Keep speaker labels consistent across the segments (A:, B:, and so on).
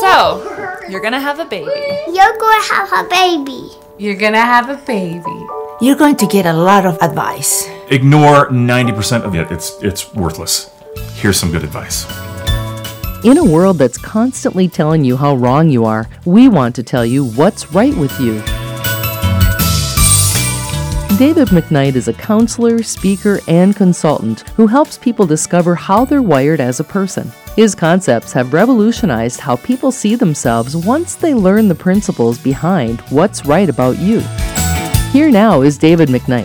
A: So, you're gonna have a baby.
B: You're going to have a baby.
C: You're gonna have a baby.
D: You're going to get a lot of advice.
E: Ignore 90% of it. It's it's worthless. Here's some good advice.
F: In a world that's constantly telling you how wrong you are, we want to tell you what's right with you. David McKnight is a counselor, speaker, and consultant who helps people discover how they're wired as a person. His concepts have revolutionized how people see themselves once they learn the principles behind what's right about you. Here now is David McKnight.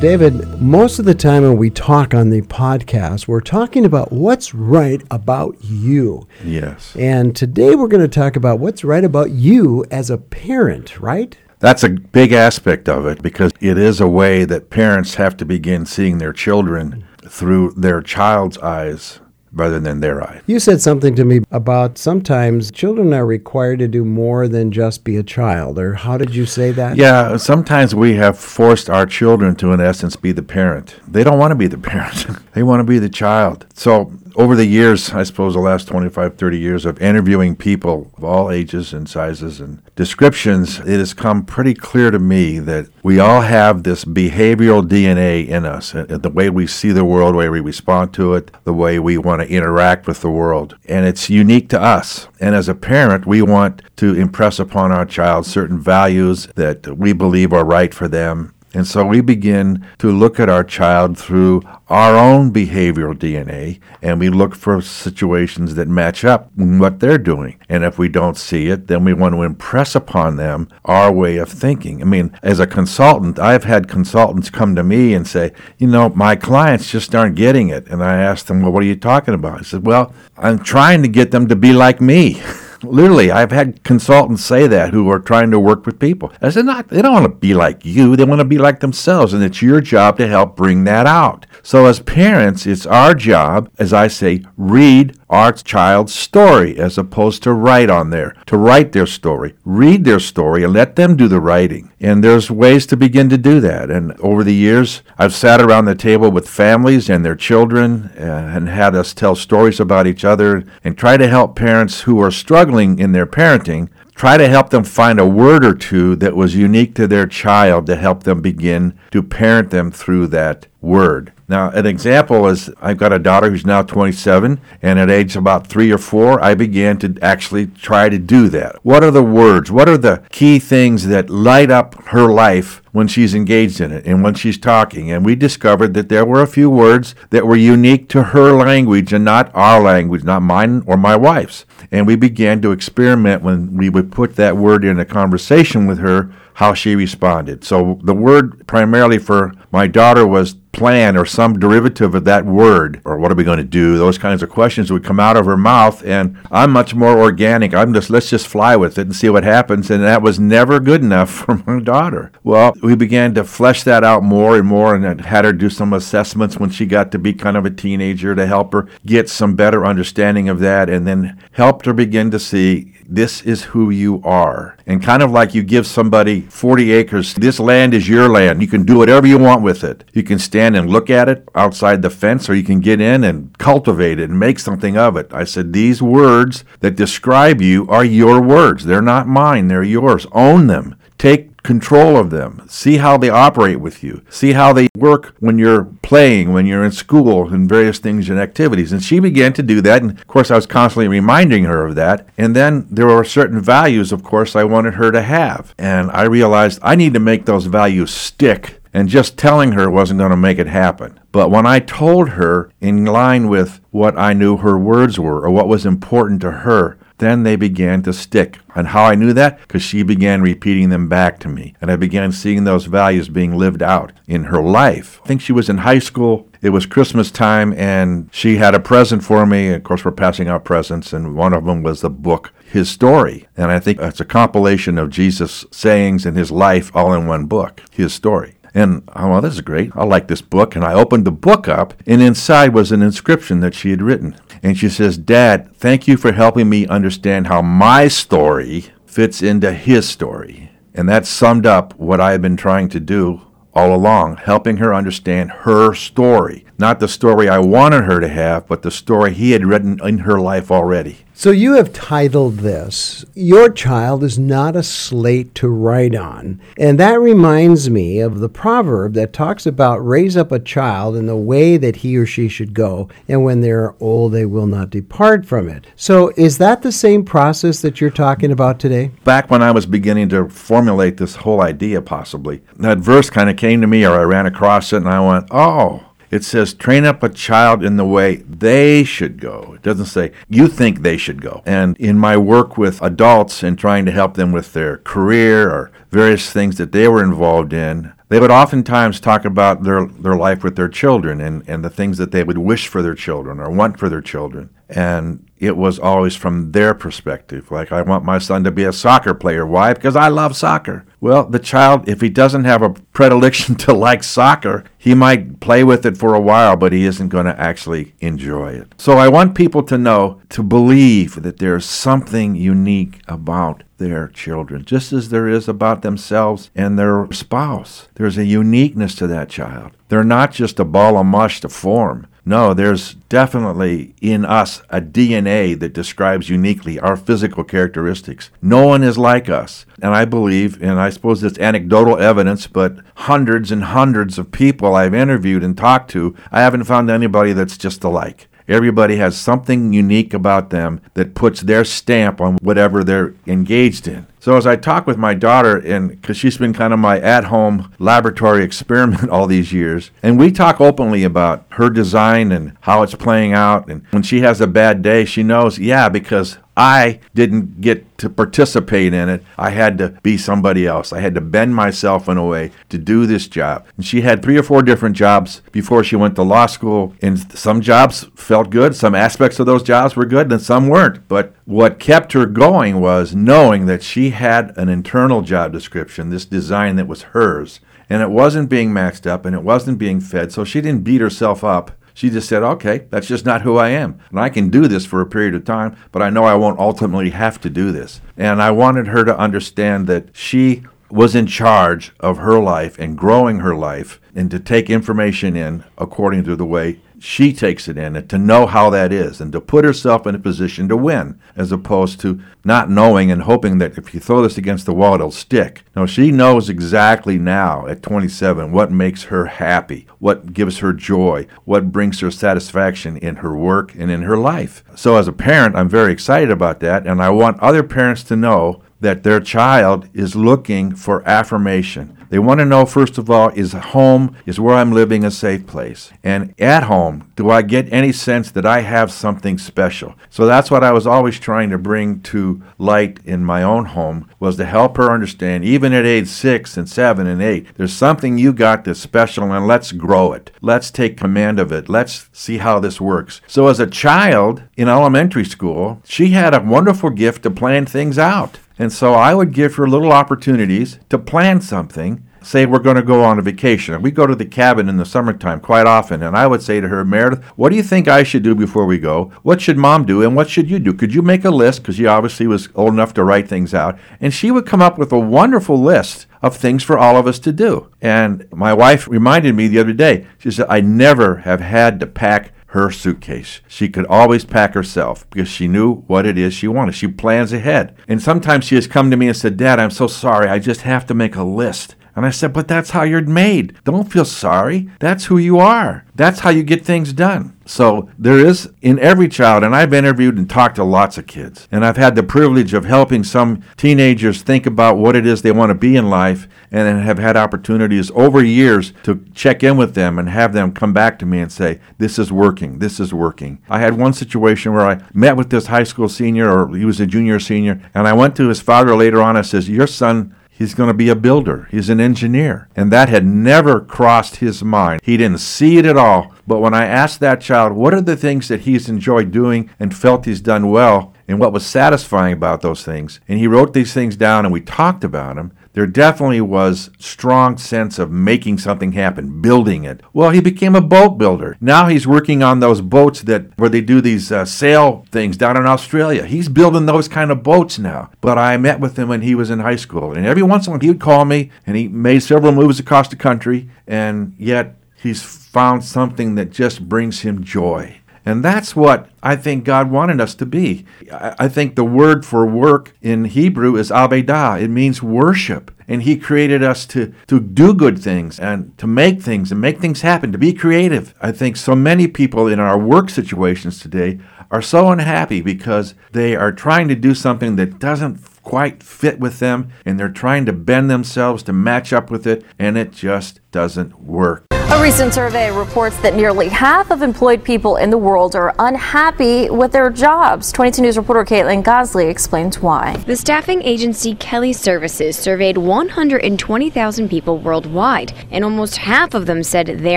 G: David, most of the time when we talk on the podcast, we're talking about what's right about you.
H: Yes.
G: And today we're going to talk about what's right about you as a parent, right?
H: That's a big aspect of it because it is a way that parents have to begin seeing their children through their child's eyes rather than their eyes.
G: You said something to me about sometimes children are required to do more than just be a child, or how did you say that?
H: Yeah, sometimes we have forced our children to, in essence, be the parent. They don't want to be the parent, they want to be the child. So, over the years, I suppose the last 25, 30 years of interviewing people of all ages and sizes and descriptions, it has come pretty clear to me that we all have this behavioral DNA in us. The way we see the world, the way we respond to it, the way we want to interact with the world. And it's unique to us. And as a parent, we want to impress upon our child certain values that we believe are right for them. And so we begin to look at our child through our own behavioral DNA and we look for situations that match up what they're doing. And if we don't see it, then we want to impress upon them our way of thinking. I mean, as a consultant, I've had consultants come to me and say, you know, my clients just aren't getting it. And I asked them, well, what are you talking about? I said, well, I'm trying to get them to be like me. Literally, I've had consultants say that who are trying to work with people. I said, not, they don't want to be like you. They want to be like themselves. And it's your job to help bring that out. So, as parents, it's our job, as I say, read our child's story as opposed to write on there, to write their story. Read their story and let them do the writing. And there's ways to begin to do that. And over the years, I've sat around the table with families and their children uh, and had us tell stories about each other and try to help parents who are struggling in their parenting try to help them find a word or two that was unique to their child to help them begin to parent them through that word. Now, an example is I've got a daughter who's now 27, and at age about three or four, I began to actually try to do that. What are the words? What are the key things that light up her life when she's engaged in it and when she's talking? And we discovered that there were a few words that were unique to her language and not our language, not mine or my wife's. And we began to experiment when we would put that word in a conversation with her, how she responded. So the word primarily for my daughter was plan or some derivative of that word or what are we going to do those kinds of questions would come out of her mouth and i'm much more organic i'm just let's just fly with it and see what happens and that was never good enough for my daughter well we began to flesh that out more and more and had her do some assessments when she got to be kind of a teenager to help her get some better understanding of that and then helped her begin to see this is who you are. And kind of like you give somebody 40 acres, this land is your land. You can do whatever you want with it. You can stand and look at it outside the fence, or you can get in and cultivate it and make something of it. I said, These words that describe you are your words. They're not mine, they're yours. Own them. Take control of them. See how they operate with you. See how they work when you're playing, when you're in school, and various things and activities. And she began to do that. And of course, I was constantly reminding her of that. And then there were certain values, of course, I wanted her to have. And I realized I need to make those values stick. And just telling her wasn't going to make it happen. But when I told her in line with what I knew her words were or what was important to her, then they began to stick. And how I knew that? Because she began repeating them back to me. And I began seeing those values being lived out in her life. I think she was in high school. It was Christmas time, and she had a present for me. Of course, we're passing out presents, and one of them was the book, His Story. And I think it's a compilation of Jesus' sayings and his life all in one book, His Story. And oh, well, this is great. I like this book. And I opened the book up, and inside was an inscription that she had written. And she says, Dad, thank you for helping me understand how my story fits into his story. And that summed up what I had been trying to do all along, helping her understand her story. Not the story I wanted her to have, but the story he had written in her life already.
G: So you have titled this, Your Child is Not a Slate to Write On. And that reminds me of the proverb that talks about raise up a child in the way that he or she should go, and when they are old, they will not depart from it. So is that the same process that you're talking about today?
H: Back when I was beginning to formulate this whole idea, possibly, that verse kind of came to me, or I ran across it, and I went, oh, it says, train up a child in the way they should go. It doesn't say, you think they should go. And in my work with adults and trying to help them with their career or various things that they were involved in, they would oftentimes talk about their, their life with their children and, and the things that they would wish for their children or want for their children. And it was always from their perspective. Like, I want my son to be a soccer player. Why? Because I love soccer. Well, the child, if he doesn't have a predilection to like soccer, he might play with it for a while, but he isn't going to actually enjoy it. So I want people to know, to believe that there's something unique about their children, just as there is about themselves and their spouse. There's a uniqueness to that child. They're not just a ball of mush to form. No, there's definitely in us a DNA that describes uniquely our physical characteristics. No one is like us. And I believe, and I suppose it's anecdotal evidence, but hundreds and hundreds of people I've interviewed and talked to, I haven't found anybody that's just alike. Everybody has something unique about them that puts their stamp on whatever they're engaged in. So as I talk with my daughter, and because she's been kind of my at-home laboratory experiment all these years, and we talk openly about her design and how it's playing out, and when she has a bad day, she knows, yeah, because I didn't get to participate in it. I had to be somebody else. I had to bend myself in a way to do this job. And she had three or four different jobs before she went to law school. And some jobs felt good. Some aspects of those jobs were good, and some weren't. But what kept her going was knowing that she had an internal job description, this design that was hers. And it wasn't being matched up and it wasn't being fed. So she didn't beat herself up she just said, okay, that's just not who I am. And I can do this for a period of time, but I know I won't ultimately have to do this. And I wanted her to understand that she was in charge of her life and growing her life and to take information in according to the way she takes it in and to know how that is and to put herself in a position to win as opposed to not knowing and hoping that if you throw this against the wall it'll stick. No, she knows exactly now at 27 what makes her happy, what gives her joy, what brings her satisfaction in her work and in her life. So as a parent, I'm very excited about that and I want other parents to know that their child is looking for affirmation. They want to know, first of all, is home, is where I'm living a safe place? And at home, do I get any sense that I have something special? So that's what I was always trying to bring to light in my own home, was to help her understand, even at age six and seven and eight, there's something you got that's special and let's grow it. Let's take command of it. Let's see how this works. So as a child in elementary school, she had a wonderful gift to plan things out. And so I would give her little opportunities to plan something. Say we're going to go on a vacation. We go to the cabin in the summertime quite often, and I would say to her, Meredith, what do you think I should do before we go? What should mom do, and what should you do? Could you make a list? Because she obviously was old enough to write things out. And she would come up with a wonderful list of things for all of us to do. And my wife reminded me the other day, she said, I never have had to pack her suitcase. She could always pack herself because she knew what it is she wanted. She plans ahead. And sometimes she has come to me and said, Dad, I'm so sorry. I just have to make a list. And I said, But that's how you're made. Don't feel sorry. That's who you are. That's how you get things done. So there is in every child, and I've interviewed and talked to lots of kids, and I've had the privilege of helping some teenagers think about what it is they want to be in life, and have had opportunities over years to check in with them and have them come back to me and say, This is working, this is working. I had one situation where I met with this high school senior, or he was a junior or senior, and I went to his father later on and says, Your son He's going to be a builder. He's an engineer. And that had never crossed his mind. He didn't see it at all. But when I asked that child, what are the things that he's enjoyed doing and felt he's done well, and what was satisfying about those things, and he wrote these things down and we talked about them, there definitely was strong sense of making something happen, building it. Well, he became a boat builder. Now he's working on those boats that where they do these uh, sail things down in Australia. He's building those kind of boats now. But I met with him when he was in high school, and every once in a while he would call me, and he made several moves across the country, and yet he's found something that just brings him joy. And that's what I think God wanted us to be. I, think the word for work in Hebrew is abedah. It means worship. And he created us to, to do good things and to make things and make things happen, to be creative. I think so many people in our work situations today are so unhappy because they are trying to do something that doesn't quite fit with them and they're trying to bend themselves to match up with it and it just doesn't work.
A: A recent survey reports that nearly half of employed people in the world are unhappy with their jobs. 22 News reporter Caitlin Gosley explains why.
I: The staffing agency Kelly Services surveyed 120,000 people worldwide, and almost half of them said they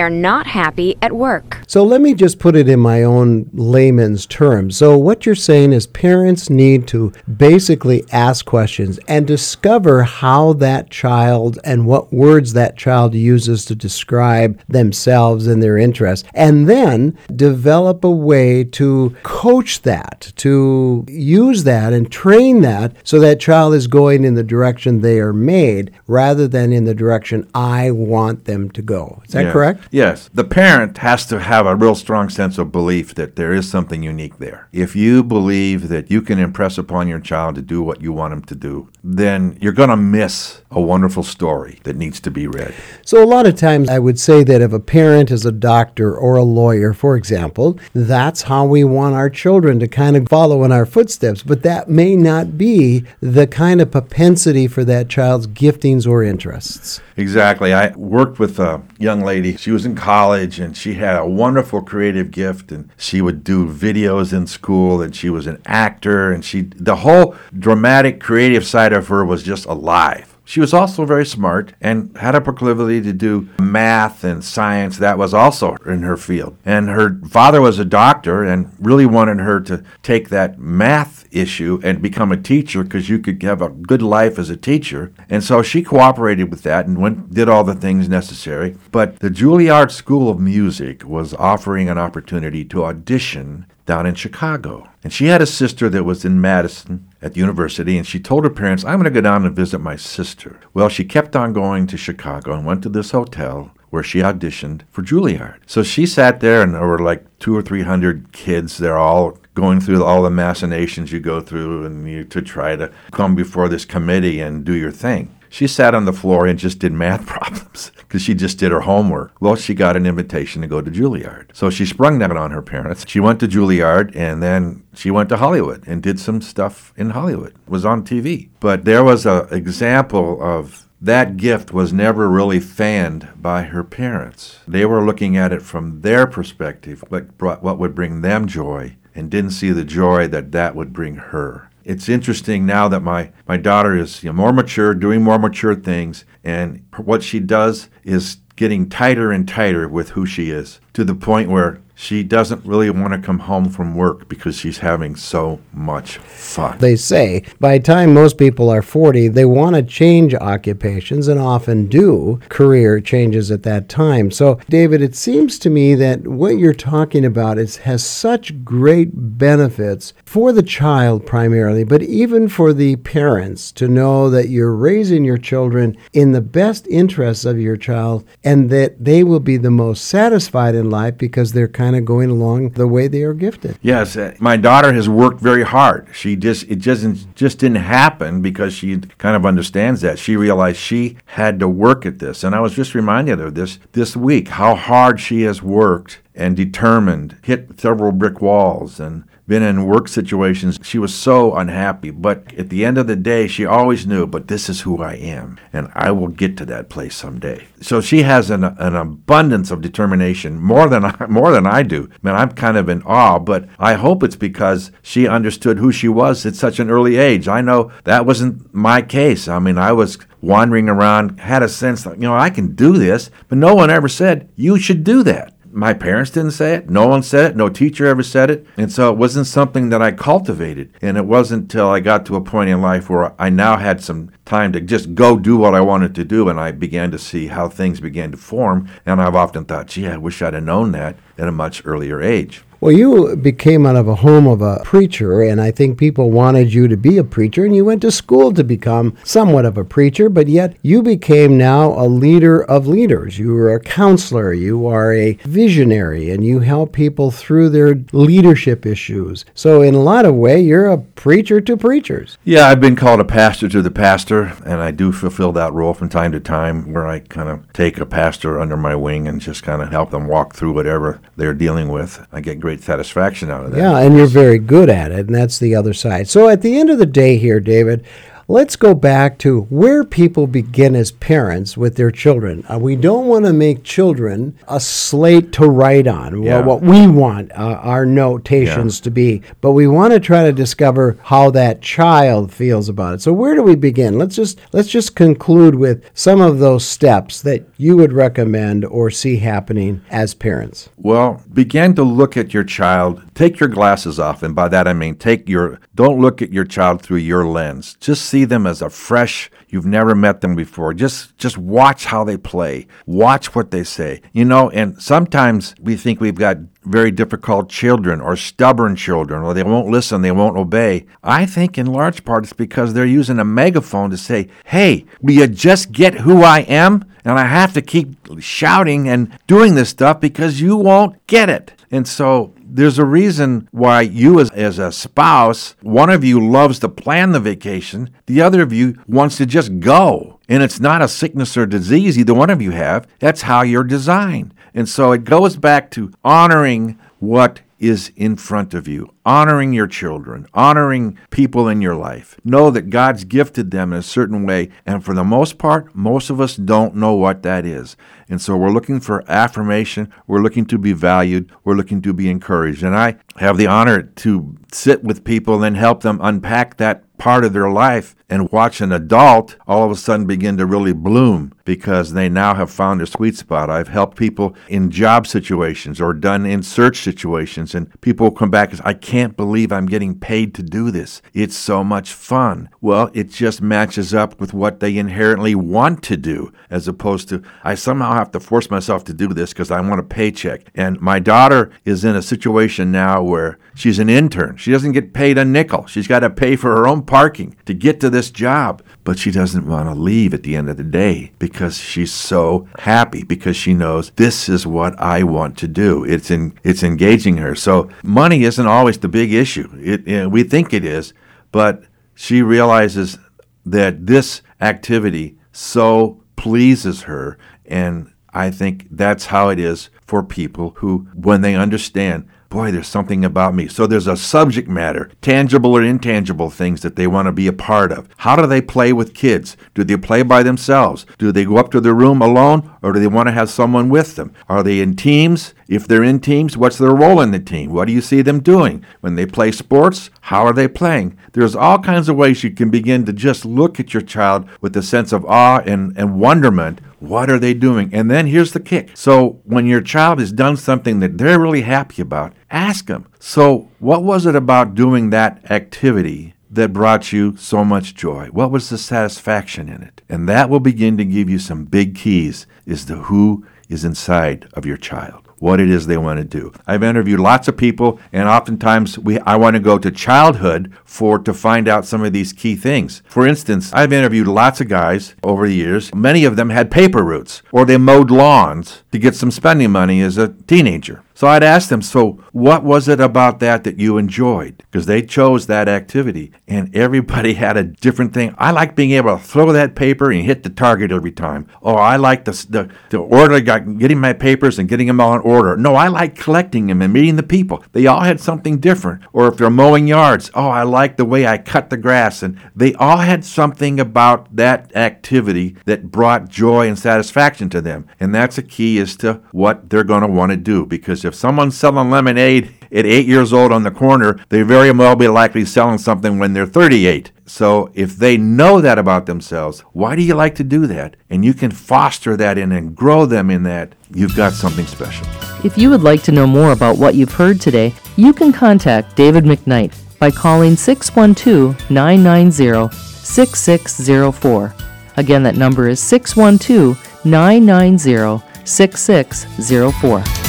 I: are not happy at work.
G: So let me just put it in my own layman's terms. So what you're saying is parents need to basically ask questions and discover how that child and what words that child uses to describe themselves and their interests, and then develop a way to coach that, to use that and train that so that child is going in the direction they are made rather than in the direction I want them to go. Is that
H: Yes.
G: correct?
H: Yes. The parent has to have a real strong sense of belief that there is something unique there. If you believe that you can impress upon your child to do what you want him to do, then you're going to miss a wonderful story that needs to be read.
G: So, a lot of times I would say that if a parent is a doctor or a lawyer, for example, that's how we want our children to kind of follow in our footsteps. But that may not be the kind of propensity for that child's giftings or interests.
H: Exactly. I worked with a young lady. She was in college and she had a wonderful creative gift and she would do videos in school and she was an actor and she the whole dramatic creative side of her was just alive. She was also very smart and had a proclivity to do math and science. That was also in her field. And her father was a doctor and really wanted her to take that math issue and become a teacher because you could have a good life as a teacher. And so she cooperated with that and went did all the things necessary. But the Juilliard School of Music was offering an opportunity to audition down in Chicago. And she had a sister that was in Madison at the university, and she told her parents, I'm going to go down and visit my sister. Well, she kept on going to Chicago and went to this hotel where she auditioned for Juilliard. So she sat there, and there were like two or three hundred kids. They're all going through all the machinations you go through and you, to try to come before this committee and do your thing. She sat on the floor and just did math problems because she just did her homework. Well, she got an invitation to go to Juilliard. So she sprung that on her parents. She went to Juilliard and then she went to Hollywood and did some stuff in Hollywood. Was on TV. But there was an example of that gift was never really fanned by her parents. They were looking at it from their perspective, what brought what would bring them joy and didn't see the joy that that would bring her it's interesting now that my, my daughter is you know, more mature, doing more mature things, and what she does is getting tighter and tighter with who she is to the point where she doesn't really want to come home from work because she's having so much fun.
G: They say by the time most people are 40, they want to change occupations and often do career changes at that time. So, David, it seems to me that what you're talking about is has such great benefits for the child primarily, but even for the parents to know that you're raising your children in the best interests of your child and that they will be the most satisfied in life because they're kind of going along the way they are gifted.
H: Yes, uh, my daughter has worked very hard. She just it doesn't just didn't happen because she kind of understands that. She realized she had to work at this, and I was just reminded of this this week how hard she has worked and determined, hit several brick walls, and been in work situations. She was so unhappy, but at the end of the day, she always knew, but this is who I am, and I will get to that place someday. So she has an, an abundance of determination, more than I, more than I do. Man, I'm kind of in awe, but I hope it's because she understood who she was at such an early age. I know that wasn't my case. I mean, I was wandering around, had a sense that, you know, I can do this, but no one ever said, you should do that my parents didn't say it. No one said it. No teacher ever said it. And so it wasn't something that I cultivated. And it wasn't until I got to a point in life where I now had some time to just go do what I wanted to do. And I began to see how things began to form. And I've often thought, gee, I wish I'd have known that at a much earlier age.
G: Well, you became out of a home of a preacher, and I think people wanted you to be a preacher, and you went to school to become somewhat of a preacher, but yet you became now a leader of leaders. You were a counselor, you are a visionary, and you help people through their leadership issues. So, in a lot of way, you're a preacher to preachers.
H: Yeah, I've been called a pastor to the pastor, and I do fulfill that role from time to time where I kind of take a pastor under my wing and just kind of help them walk through whatever they're dealing with. I get great satisfaction out of that.
G: Yeah, and you're very good at it, and that's the other side. So, at the end of the day, here, David, Let's go back to where people begin as parents with their children. Uh, we don't want to make children a slate to write on,
H: Yeah.
G: what we want uh, our notations
H: Yeah.
G: to be, but we want to try to discover how that child feels about it. So where do we begin? Let's just let's just conclude with some of those steps that you would recommend or see happening as parents.
H: Well, begin to look at your child. Take your glasses off, and by that I mean take your don't look at your child through your lens. Just see them as a fresh, you've never met them before. Just just watch how they play. Watch what they say. You know, and sometimes we think we've got very difficult children or stubborn children or they won't listen, they won't obey. I think in large part it's because they're using a megaphone to say, "Hey, will you just get who I am?" And I have to keep shouting and doing this stuff because you won't get it. And so there's a reason why you, as, as a spouse, one of you loves to plan the vacation, the other of you wants to just go. And it's not a sickness or disease either one of you have. That's how you're designed. And so it goes back to honoring what is in front of you, honoring your children, honoring people in your life. Know that God's gifted them in a certain way, and for the most part, most of us don't know what that is. And so we're looking for affirmation, we're looking to be valued, we're looking to be encouraged. And I have the honor to sit with people and help them unpack that part of their life and watch an adult all of a sudden begin to really bloom because they now have found their sweet spot. I've helped people in job situations or done in search situations, and people come back and say, I can't believe I'm getting paid to do this. It's so much fun. Well, it just matches up with what they inherently want to do, as opposed to, I somehow have to force myself to do this because I want a paycheck. And my daughter is in a situation now where she's an intern. She doesn't get paid a nickel. She's got to pay for her own parking to get to this job, but she doesn't want to leave at the end of the day because she's so happy because she knows this is what I want to do. It's in it's engaging her. So money isn't always the big issue. It, we think it is, but she realizes that this activity so pleases her and I think that's how it is for people who, when they understand, boy, there's something about me. So there's a subject matter, tangible or intangible things that they want to be a part of. How do they play with kids? Do they play by themselves? Do they go up to their room alone or do they want to have someone with them? Are they in teams? If they're in teams, what's their role in the team? What do you see them doing? When they play sports, how are they playing? There's all kinds of ways you can begin to just look at your child with a sense of awe and, and wonderment what are they doing? And then here's the kick. So when your child has done something that they're really happy about, ask them. So what was it about doing that activity that brought you so much joy? What was the satisfaction in it? And that will begin to give you some big keys as to who is inside of your child what it is they want to do. I've interviewed lots of people and oftentimes we I want to go to childhood for to find out some of these key things. For instance, I've interviewed lots of guys over the years. Many of them had paper routes or they mowed lawns to get some spending money as a teenager. So I'd ask them, so what was it about that that you enjoyed? Because they chose that activity and everybody had a different thing. I like being able to throw that paper and hit the target every time. Oh, I like the, the, the order, getting my papers and getting them all in order. No, I like collecting them and meeting the people. They all had something different. Or if they're mowing yards, oh, I like the way I cut the grass. And they all had something about that activity that brought joy and satisfaction to them. And that's a key as to what they're going to want to do because if someone's selling lemonade at eight years old on the corner, they very well be likely selling something when they're 38. So if they know that about themselves, why do you like to do that? And you can foster that in and grow them in that, you've got something special.
F: If you would like to know more about what you've heard today, you can contact David McKnight by calling 612 990 6604. Again, that number is 612 990 6604.